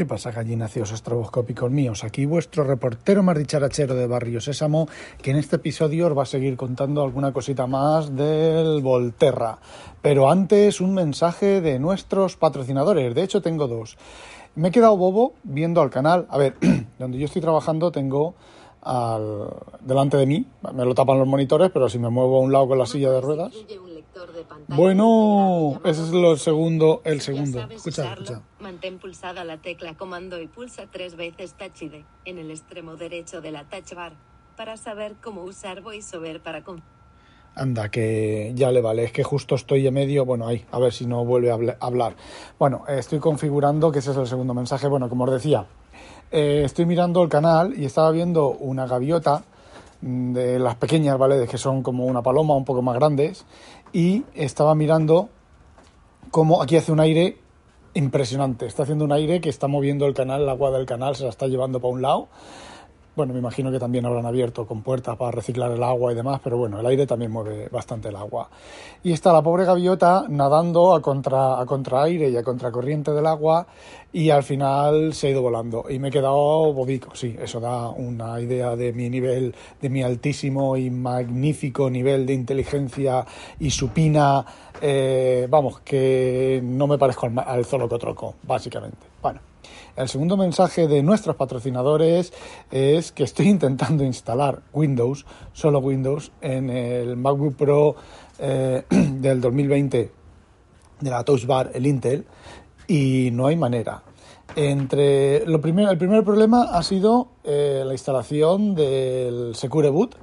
¿Qué pasa, gallináceos estroboscópicos míos? Aquí vuestro reportero más dicharachero de Barrio Sésamo, que en este episodio os va a seguir contando alguna cosita más del Volterra. Pero antes, un mensaje de nuestros patrocinadores. De hecho, tengo dos. Me he quedado bobo viendo al canal. A ver, donde yo estoy trabajando tengo al, delante de mí. Me lo tapan los monitores, pero si me muevo a un lado con la silla de ruedas. Bueno, ese es lo segundo, el segundo. Escucha, escucha. Mantén pulsada la tecla comando y pulsa tres veces Touch ID en el extremo derecho de la Touch Bar para saber cómo usar VoiceOver para Anda, que ya le vale, es que justo estoy en medio, bueno, ahí, a ver si no vuelve a hablar. Bueno, estoy configurando que ese es el segundo mensaje. Bueno, como os decía, eh, estoy mirando el canal y estaba viendo una gaviota de las pequeñas, ¿vale? De que son como una paloma, un poco más grandes, y estaba mirando cómo aquí hace un aire impresionante. Está haciendo un aire que está moviendo el canal, el agua del canal se la está llevando para un lado bueno, me imagino que también habrán abierto con puertas para reciclar el agua y demás, pero bueno, el aire también mueve bastante el agua. Y está la pobre gaviota nadando a contra, a contraaire y a contracorriente del agua y al final se ha ido volando. Y me he quedado bobico, sí, eso da una idea de mi nivel, de mi altísimo y magnífico nivel de inteligencia y supina, eh, vamos, que no me parezco al, al Zolocotroco, básicamente. Bueno. El segundo mensaje de nuestros patrocinadores es que estoy intentando instalar Windows, solo Windows, en el MacBook Pro eh, del 2020 de la Touch Bar, el Intel, y no hay manera. Entre lo primero, el primer problema ha sido eh, la instalación del Secure Boot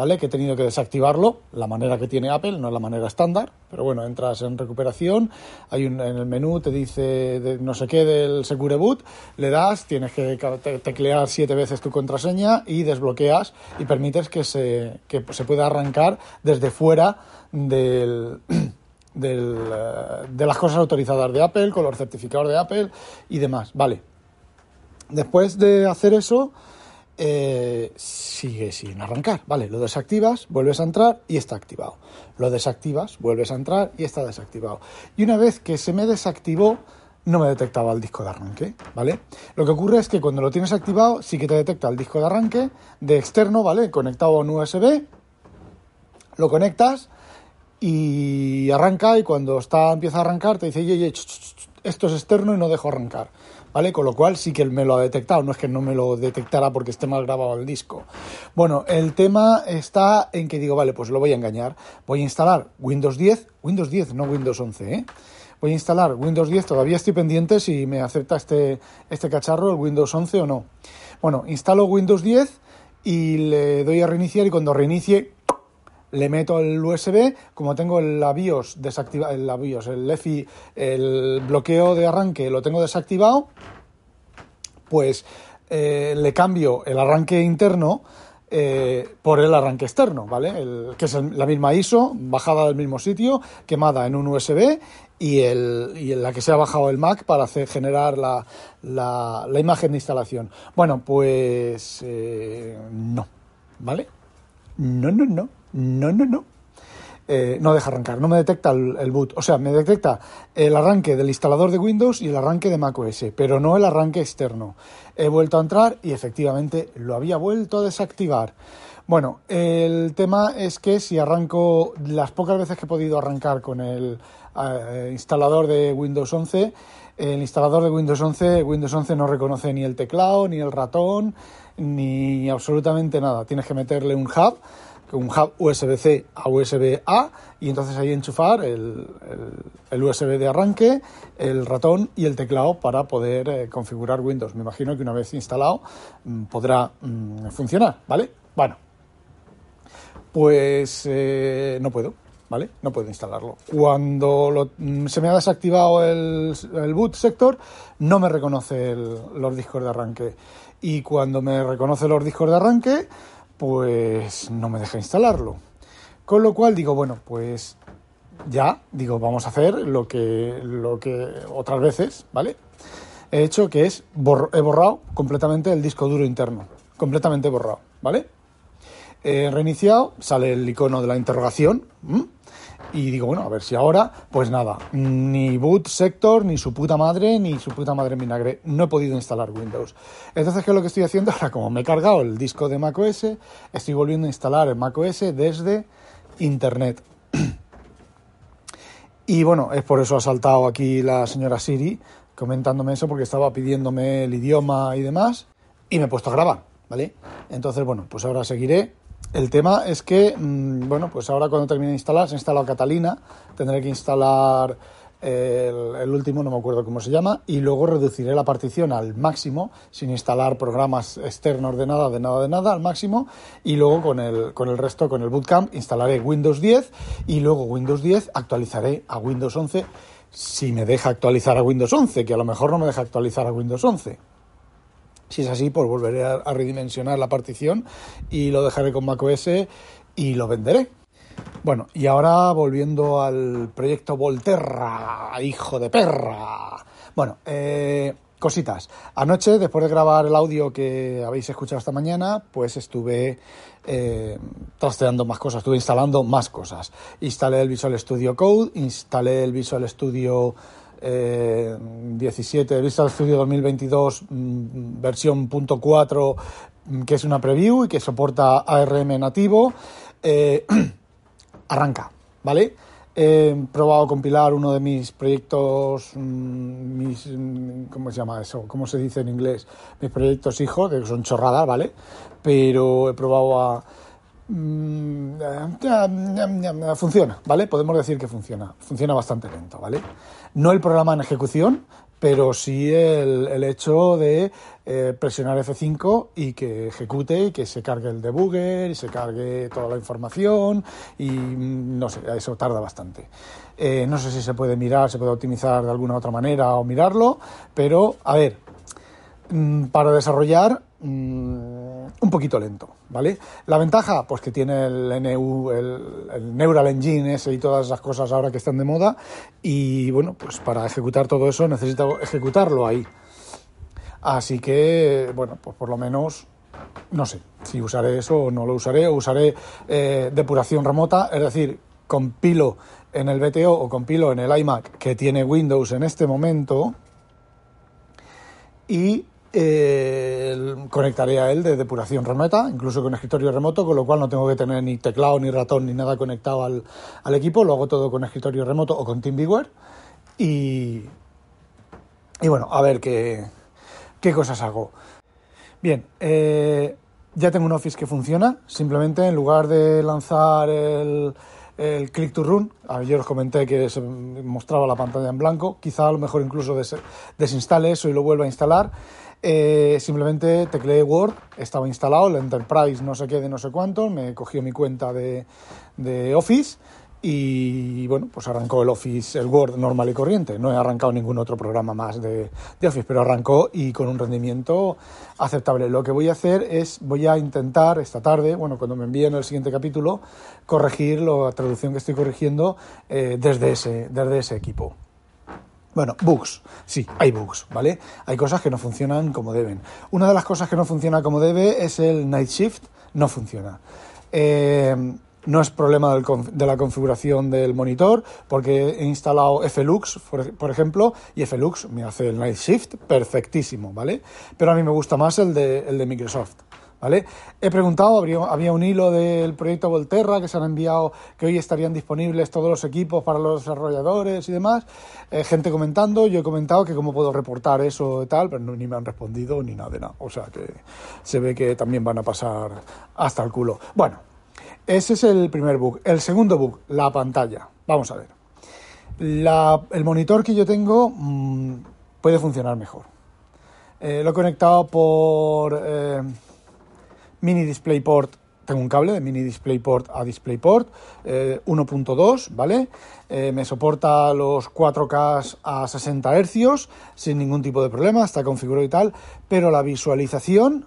¿vale? Que he tenido que desactivarlo, la manera que tiene Apple, no es la manera estándar, pero bueno, entras en recuperación, hay un, en el menú te dice de no sé qué del Secure Boot, le das, tienes que teclear siete veces tu contraseña y desbloqueas y permites que se, que se pueda arrancar desde fuera del... Del, eh, de las cosas autorizadas de Apple, con los de Apple y demás. Vale. Después de hacer eso, eh, sigue sin arrancar. Vale, lo desactivas, vuelves a entrar y está activado. Lo desactivas, vuelves a entrar y está desactivado. Y una vez que se me desactivó, no me detectaba el disco de arranque, ¿vale? Lo que ocurre es que cuando lo tienes activado, sí que te detecta el disco de arranque de externo, ¿vale? Conectado a un USB, lo conectas y arranca y cuando está empieza a arrancar te dice, oye, esto es externo y no dejo arrancar. ¿Vale? Con lo cual sí que me lo ha detectado, no es que no me lo detectara porque esté mal grabado el disco. Bueno, el tema está en que digo, vale, pues lo voy a engañar. Voy a instalar Windows 10, Windows 10, no Windows 11, ¿eh? Voy a instalar Windows 10, todavía estoy pendiente si me acepta este, este cacharro, el Windows 11 o no. Bueno, instalo Windows 10 y le doy a reiniciar y cuando reinicie le meto el USB, como tengo el BIOS desactivado, el BIOS, el EFI, el bloqueo de arranque lo tengo desactivado, pues eh, le cambio el arranque interno eh, por el arranque externo, ¿vale? El, que es la misma ISO, bajada del mismo sitio, quemada en un USB y, el, y la que se ha bajado el Mac para hacer generar la, la, imagen de instalación. Bueno, pues eh, no, ¿vale? No, no, no. No, no, no. Eh, no deja arrancar, no me detecta el, boot. O sea, me detecta el arranque del instalador de Windows y el arranque de macOS, pero no el arranque externo. He vuelto a entrar y efectivamente lo había vuelto a desactivar. Bueno, el tema es que si arranco las pocas veces que he podido arrancar con el eh, instalador de Windows 11, el instalador de Windows 11, Windows 11 no reconoce ni el teclado, ni el ratón, ni absolutamente nada. Tienes que meterle un hub un hub USB-C a USB-A y entonces ahí enchufar el, USB de arranque, el ratón y el teclado para poder eh, configurar Windows. Me imagino que una vez instalado mm, podrá mm, funcionar, ¿vale? Bueno, pues eh, no puedo. ¿vale? No puedo instalarlo. Cuando mm, se me ha desactivado el, el boot sector, no me reconoce el- los discos de arranque. Y cuando me reconoce los discos de arranque, pues no me deja instalarlo. Con lo cual digo, bueno, pues ya, digo, vamos a hacer lo que, lo que otras veces, ¿vale? He hecho que es, borr- he borrado completamente el disco duro interno, completamente borrado, ¿vale? He reiniciado, sale el icono de la interrogación. Y digo, bueno, a ver si ahora, pues nada, ni boot sector, ni su puta madre, ni su puta madre en vinagre, no he podido instalar Windows. Entonces, ¿qué es lo que estoy haciendo? Ahora, como me he cargado el disco de macOS, estoy volviendo a instalar el macOS desde Internet. Y bueno, es por eso ha saltado aquí la señora Siri comentándome eso porque estaba pidiéndome el idioma y demás y me he puesto a grabar, ¿vale? Entonces, bueno, pues ahora seguiré. El tema es que, mm, bueno, pues ahora cuando termine de instalar, se ha instalado Catalina, tendré que instalar el, el último, no me acuerdo cómo se llama, y luego reduciré la partición al máximo, sin instalar programas externos de nada, de nada, de nada, al máximo, y luego con el, con el resto, con el Bootcamp, instalaré Windows 10 y luego Windows 10 actualizaré a Windows 11 si me deja actualizar a Windows 11, que a lo mejor no me deja actualizar a Windows 11. Si es así, pues volveré a, redimensionar la partición y lo dejaré con macOS y lo venderé. Bueno, y ahora volviendo al proyecto Volterra, hijo de perra. Bueno, eh, cositas. Anoche, después de grabar el audio que habéis escuchado esta mañana, pues estuve eh, trasteando más cosas, estuve instalando más cosas. Instalé el Visual Studio Code, instalé el Visual Studio eh, 17, el Visual Studio 2022 mm, versión .4, mm, que es una preview y que soporta ARM nativo. Eh, arranca, ¿vale? He probado compilar uno de mis proyectos, mm, mis, mm, ¿cómo se llama eso? ¿Cómo se dice en inglés? Mis proyectos hijos, que son chorradas, ¿vale? Pero he probado a... eh, Funciona, ¿vale? Podemos decir que funciona. Funciona bastante lento, ¿vale? No el programa en ejecución, pero sí el, el hecho de eh, presionar F5 y que ejecute y que se cargue el debugger y se cargue toda la información y mm, no sé, eso tarda bastante. Eh, no sé si se puede mirar, se puede optimizar de alguna otra manera o mirarlo, pero a ver, para desarrollar mm, un poquito lento, ¿vale? La ventaja, pues que tiene el NU, el, el Neural Engine ese y todas esas cosas ahora que están de moda y bueno, pues para ejecutar todo eso necesito ejecutarlo ahí. Así que, bueno, pues por lo menos no sé si usaré eso o no lo usaré, o usaré eh, depuración remota, es decir, compilo en el BTO o compilo en el iMac que tiene Windows en este momento y conectaré a él de depuración remota, incluso con escritorio remoto, con lo cual no tengo que tener ni teclado, ni ratón, ni nada conectado al, al equipo, lo hago todo con escritorio remoto o con TeamViewer y, y bueno, a ver qué, qué cosas hago. Bien, eh, ya tengo un Office que funciona. Simplemente en lugar de lanzar el, el Click to Run, ayer os comenté que se mostraba la pantalla en blanco. Quizá a lo mejor incluso des- desinstale eso y lo vuelva a instalar. Eh, simplemente tecleé Word, estaba instalado, el Enterprise no sé qué de no sé cuánto, me cogió mi cuenta de, de Office y bueno, pues arrancó el Office, el Word normal y corriente. No he arrancado ningún otro programa más de, de Office, pero arrancó y con un rendimiento aceptable. Lo que voy a hacer es, voy a intentar esta tarde, bueno, cuando me envíen el siguiente capítulo, corregir la traducción que estoy corrigiendo eh, desde, ese, desde ese equipo. Bueno, bugs. Sí, hay bugs, ¿vale? Hay cosas que no funcionan como deben. Una de las cosas que no funciona como debe es el Night Shift. No funciona. Eh, no es problema de la configuración del monitor, porque he instalado FLux, por, por ejemplo, y FLux me hace el Night Shift perfectísimo, ¿vale? Pero a mí me gusta más el de, el de Microsoft. ¿Vale? He preguntado, había un hilo del proyecto Volterra que se han enviado, que hoy estarían disponibles todos los equipos para los desarrolladores y demás. Eh, gente comentando, yo he comentado que cómo puedo reportar eso y tal, pero no- ni me han respondido ni nada de nada. O sea que se ve que también van a pasar hasta el culo. Bueno, ese es el primer bug. El segundo bug, la pantalla. Vamos a ver. El monitor que yo tengo mm, puede funcionar mejor. Eh, lo he conectado por... eh, mini DisplayPort tengo un cable de mini DisplayPort a DisplayPort 1.2, ¿vale? me soporta los 4K a 60 Hz sin ningún tipo de problema, está configurado y tal, pero la visualización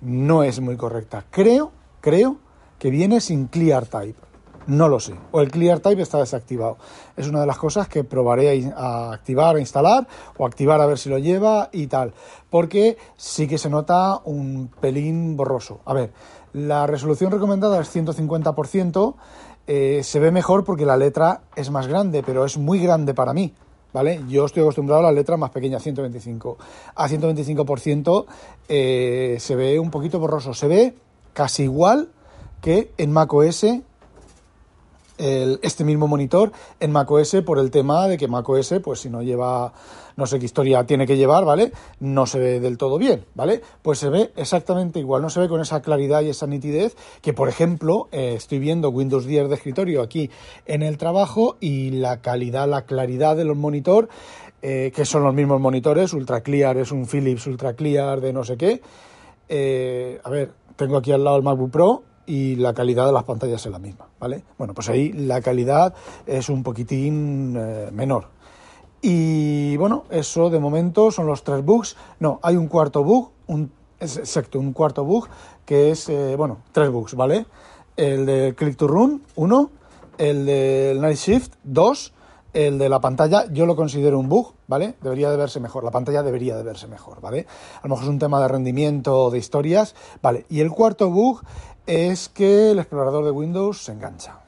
no es muy correcta. Creo, creo que viene sin Clear Type. No lo sé. O el Clear Type está desactivado. Es una de las cosas que probaré a activar, a instalar o activar a ver si lo lleva y tal. Porque sí que se nota un pelín borroso. A ver, la resolución recomendada es 150%. Eh, se ve mejor porque la letra es más grande, pero es muy grande para mí. ¿Vale? Yo estoy acostumbrado a la letra más pequeña, 125. A 125% eh, se ve un poquito borroso. Se ve casi igual que en macOS el, este mismo monitor en macOS por el tema de que macOS, pues si no lleva, no sé qué historia tiene que llevar, ¿vale? No se ve del todo bien, ¿vale? Pues se ve exactamente igual, no se ve con esa claridad y esa nitidez que, por ejemplo, eh, estoy viendo Windows 10 de escritorio aquí en el trabajo y la calidad, la claridad de los monitor, eh, que son los mismos monitores, Ultra Clear es un Philips Ultra Clear de no sé qué. Eh, a ver, tengo aquí al lado el MacBook Pro y la calidad de las pantallas es la misma, ¿vale? Bueno, pues ahí la calidad es un poquitín eh, menor. Y bueno, eso de momento son los tres bugs. No, hay un cuarto bug, un, exacto, un cuarto bug que es, eh, bueno, tres bugs, ¿vale? El de Click to Run, uno, el del Night Shift, dos, el de la pantalla yo lo considero un bug, ¿vale? Debería de verse mejor, la pantalla debería de verse mejor, ¿vale? A lo mejor es un tema de rendimiento, de historias, ¿vale? Y el cuarto bug es que el explorador de Windows se engancha.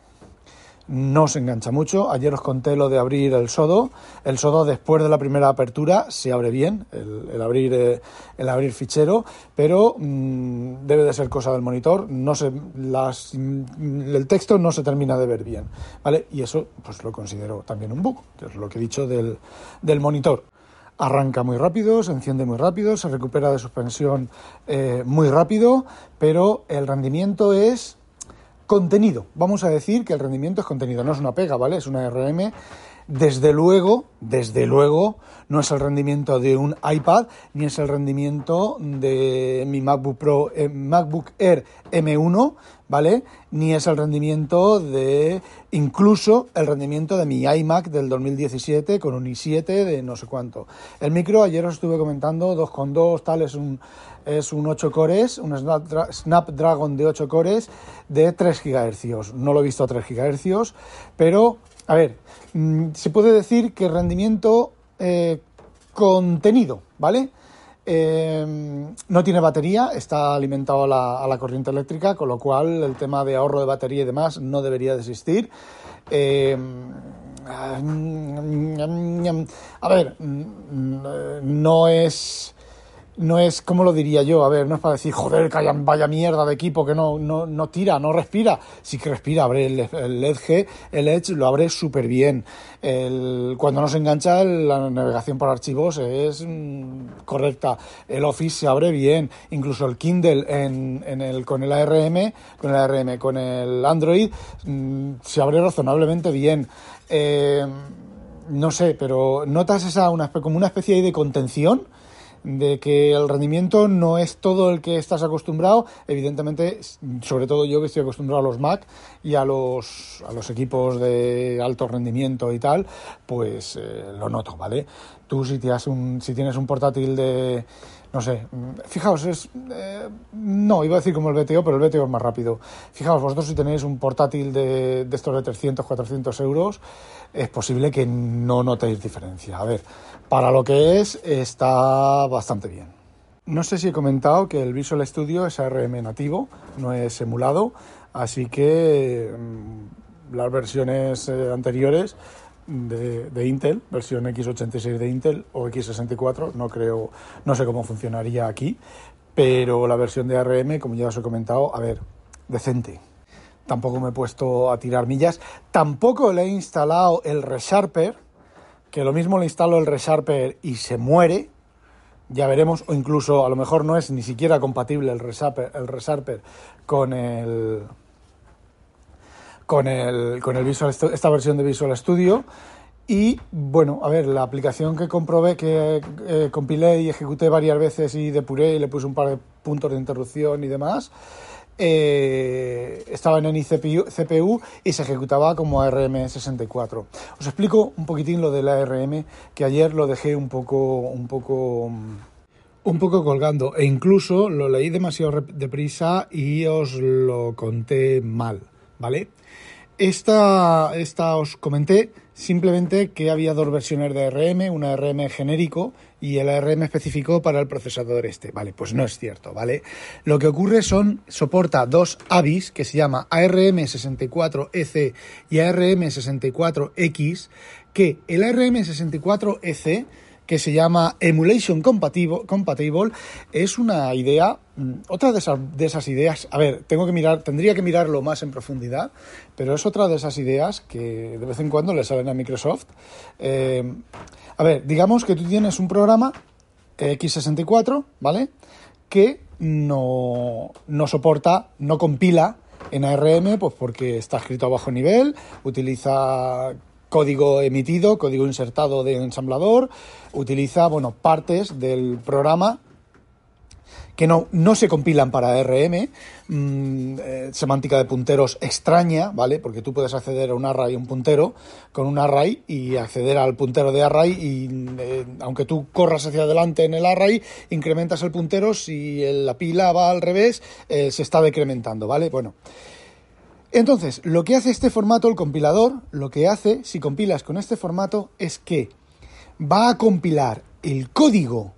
No se engancha mucho. Ayer os conté lo de abrir el sodo. El sodo después de la primera apertura se abre bien, el, abrir, eh, el abrir fichero, pero mm, debe de ser cosa del monitor. No se, las, el texto no se termina de ver bien. ¿vale? Y eso pues lo considero también un bug, que es lo que he dicho del, del monitor arranca muy rápido, se enciende muy rápido, se recupera de suspensión eh, muy rápido, pero el rendimiento es contenido. Vamos a decir que el rendimiento es contenido, no es una pega, ¿vale? Es una RM. Desde luego, desde luego, no es el rendimiento de un iPad, ni es el rendimiento de mi MacBook Pro, eh, MacBook Air M1, ¿vale? Ni es el rendimiento de, incluso el rendimiento de mi iMac del 2017 con un i7 de no sé cuánto. El micro, ayer os estuve comentando, 2,2, tal, es un, es un 8 cores, un Snapdragon de 8 cores de 3 GHz. No lo he visto a 3 GHz, pero, a ver, mm, se puede decir que rendimiento eh, contenido, ¿vale? Eh, no tiene batería, está alimentado a la, corriente eléctrica, con lo cual el tema de ahorro de batería y demás no debería de existir. Eh, a ver, no es no es, como lo diría yo? A ver, no es para decir, joder, que vaya mierda de equipo que no, no, no tira, no respira. Sí que respira, abre el, el Edge, el Edge lo abre súper bien. El, cuando no se engancha, la navegación por archivos es mm, correcta. El Office se abre bien. Incluso el Kindle en, en el, con el ARM, con el ARM, con el Android, mm, se abre razonablemente bien. Eh, no sé, pero notas esa una, como una especie de contención de que el rendimiento no es todo el que estás acostumbrado. Evidentemente, sobre todo yo que estoy acostumbrado a los Mac y a los, a los equipos de alto rendimiento y tal, pues eh, lo noto, ¿vale? Tú si, te un, si tienes un portátil de, no sé, fijaos, es, eh, no, iba a decir como el BTO, pero el BTO es más rápido. Fijaos, vosotros si tenéis un portátil de, de estos de 300, 400 euros, es posible que no notéis diferencia. A ver, para lo que es, está bastante bien. No sé si he comentado que el Visual Studio es ARM nativo, no es emulado, así que mm, las versiones eh, anteriores de, Intel, versión x86 de Intel o x64, no creo, no sé cómo funcionaría aquí, pero la versión de ARM, como ya os he comentado, a ver, decente. Tampoco me he puesto a tirar millas, tampoco le he instalado el ReSharper, que lo mismo le instalo el ReSharper y se muere, ya veremos, o incluso a lo mejor no es ni siquiera compatible el ReSharper, el ReSharper con el con el con el Visual esta versión de Visual Studio y bueno, a ver, la aplicación que comprobé que eh, compilé y ejecuté varias veces y depuré y le puse un par de puntos de interrupción y demás, eh, estaba en CPU, y se ejecutaba como ARM64. Os explico un poquitín lo del ARM, que ayer lo dejé un poco, un poco, un poco colgando, e incluso lo leí demasiado deprisa y os lo conté mal, ¿vale? Esta, esta os comenté simplemente que había dos versiones de ARM, una ARM genérico y el ARM específico para el procesador este. Vale, pues no es cierto, ¿vale? Lo que ocurre son, soporta dos AVIs que se llama ARM64EC y ARM64X, que el ARM64EC que se llama Emulation Compatible, Compatible es una idea, mm, otra de esas, de esas, ideas, a ver, tengo que mirar, tendría que mirarlo más en profundidad, pero es otra de esas ideas que de vez en cuando le salen a Microsoft. Eh, a ver, digamos que tú tienes un programa x64, ¿vale? Que no, no soporta, no compila en ARM, pues porque está escrito a bajo nivel, utiliza código emitido, código insertado de ensamblador, utiliza bueno, partes del programa que no, no se compilan para ARM, mm, eh, semántica de punteros extraña, ¿vale? Porque tú puedes acceder a un array, un puntero, con un array y acceder al puntero de array y eh, aunque tú corras hacia adelante en el array, incrementas el puntero, si la pila va al revés, eh, se está decrementando, ¿vale? Bueno. Entonces, lo que hace este formato, el compilador, lo que hace, si compilas con este formato, es que va a compilar el código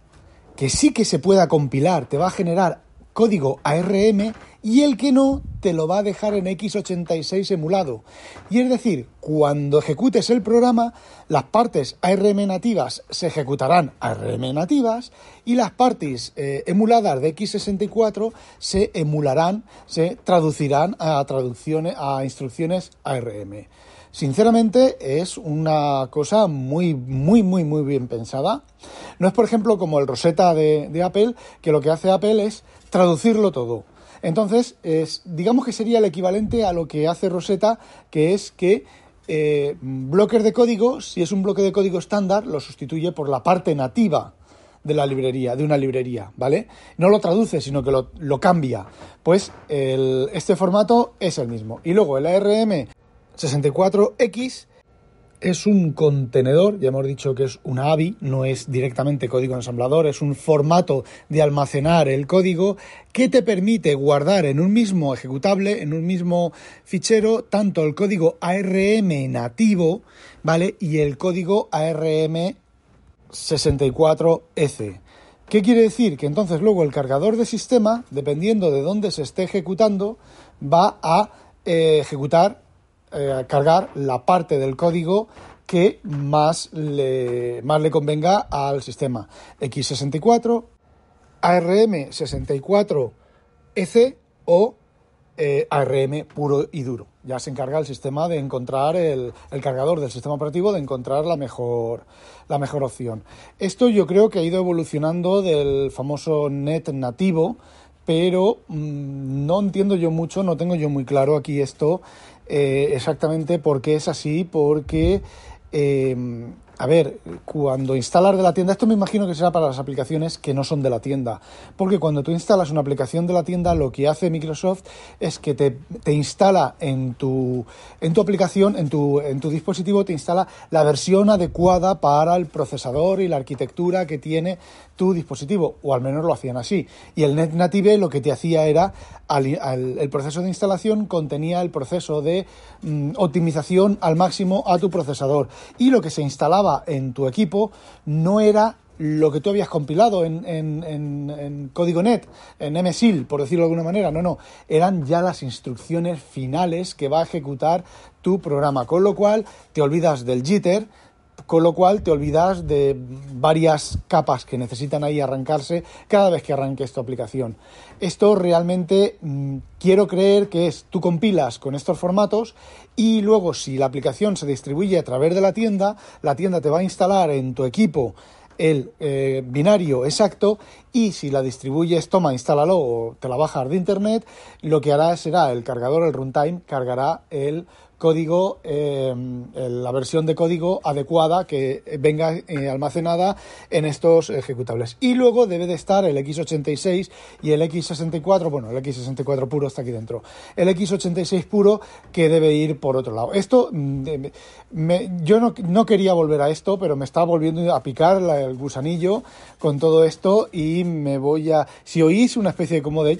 que sí que se pueda compilar, te va a generar código ARM y el que no te lo va a dejar en x86 emulado. Y es decir, cuando ejecutes el programa, las partes ARM nativas se ejecutarán ARM nativas y las partes eh, emuladas de x64 se emularán, se traducirán a traducciones a instrucciones ARM. Sinceramente es una cosa muy, muy, muy, muy bien pensada. No es, por ejemplo, como el Rosetta de, Apple, que lo que hace Apple es traducirlo todo. Entonces, es, digamos que sería el equivalente a lo que hace Rosetta, que es que eh, bloques de código, si es un bloque de código estándar, lo sustituye por la parte nativa de la librería, de una librería, ¿vale? No lo traduce, sino que lo, cambia. Pues este formato es el mismo. Y luego el ARM 64X es un contenedor, ya hemos dicho que es una AVI, no es directamente código ensamblador, es un formato de almacenar el código que te permite guardar en un mismo ejecutable, en un mismo fichero, tanto el código ARM nativo, ¿vale? Y el código ARM 64EC. ¿Qué quiere decir? Que entonces luego el cargador de sistema, dependiendo de dónde se esté ejecutando, va a eh, ejecutar eh, cargar la parte del código que más le, más le convenga al sistema. X64, ARM64 EC o eh, ARM puro y duro. Ya se encarga el sistema de encontrar el, el, cargador del sistema operativo de encontrar la mejor, la mejor opción. Esto yo creo que ha ido evolucionando del famoso net nativo, pero mm, no entiendo yo mucho, no tengo yo muy claro aquí esto eh, exactamente por qué es así, porque eh, a ver, cuando instalar de la tienda, esto me imagino que será para las aplicaciones que no son de la tienda, porque cuando tú instalas una aplicación de la tienda, lo que hace Microsoft es que te, te instala en tu, en tu aplicación, en tu, en tu dispositivo, te instala la versión adecuada para el procesador y la arquitectura que tiene tu dispositivo, o al menos lo hacían así. Y el NetNative lo que te hacía era, el proceso de instalación contenía el proceso de mm, optimización al máximo a tu procesador, y lo que se instalaba en tu equipo no era lo que tú habías compilado en, en, código net, en MSIL, por decirlo de alguna manera. No, no, eran ya las instrucciones finales que va a ejecutar tu programa, con lo cual te olvidas del jitter, con lo cual te olvidas de varias capas que necesitan ahí arrancarse cada vez que arranques tu aplicación. Esto realmente mm, quiero creer que es tú compilas con estos formatos y luego si la aplicación se distribuye a través de la tienda, la tienda te va a instalar en tu equipo el eh, binario exacto y si la distribuyes, toma, instálalo o te la bajas de internet, lo que hará será el cargador, el runtime, cargará el código, eh, la versión de código adecuada que venga eh, almacenada en estos ejecutables. Y luego debe de estar el x86 y el x64, bueno, el x64 puro está aquí dentro, el x86 puro que debe ir por otro lado. Esto, mm, yo no, no, quería volver a esto, pero me está volviendo a picar el gusanillo con todo esto y me voy a... Si oís una especie de como de...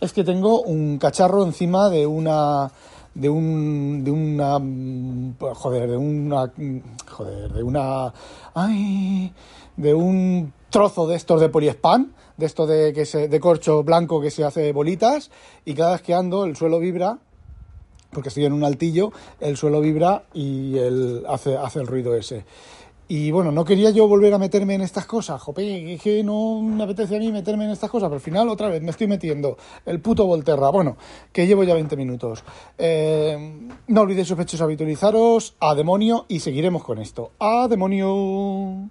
Es que tengo un cacharro encima de una de un de una joder de una joder de una ay de un trozo de estos de poliespan de esto de que se, de corcho blanco que se hace bolitas y cada vez que ando el suelo vibra porque estoy en un altillo el suelo vibra y el hace hace el ruido ese y bueno, no quería yo volver a meterme en estas cosas, jope, que no me apetece a mí meterme en estas cosas, pero al final otra vez me estoy metiendo el puto Volterra, bueno, que llevo ya 20 minutos. Eh, no olvidéis sospechosos habitualizaros, a demonio, y seguiremos con esto. A demonio.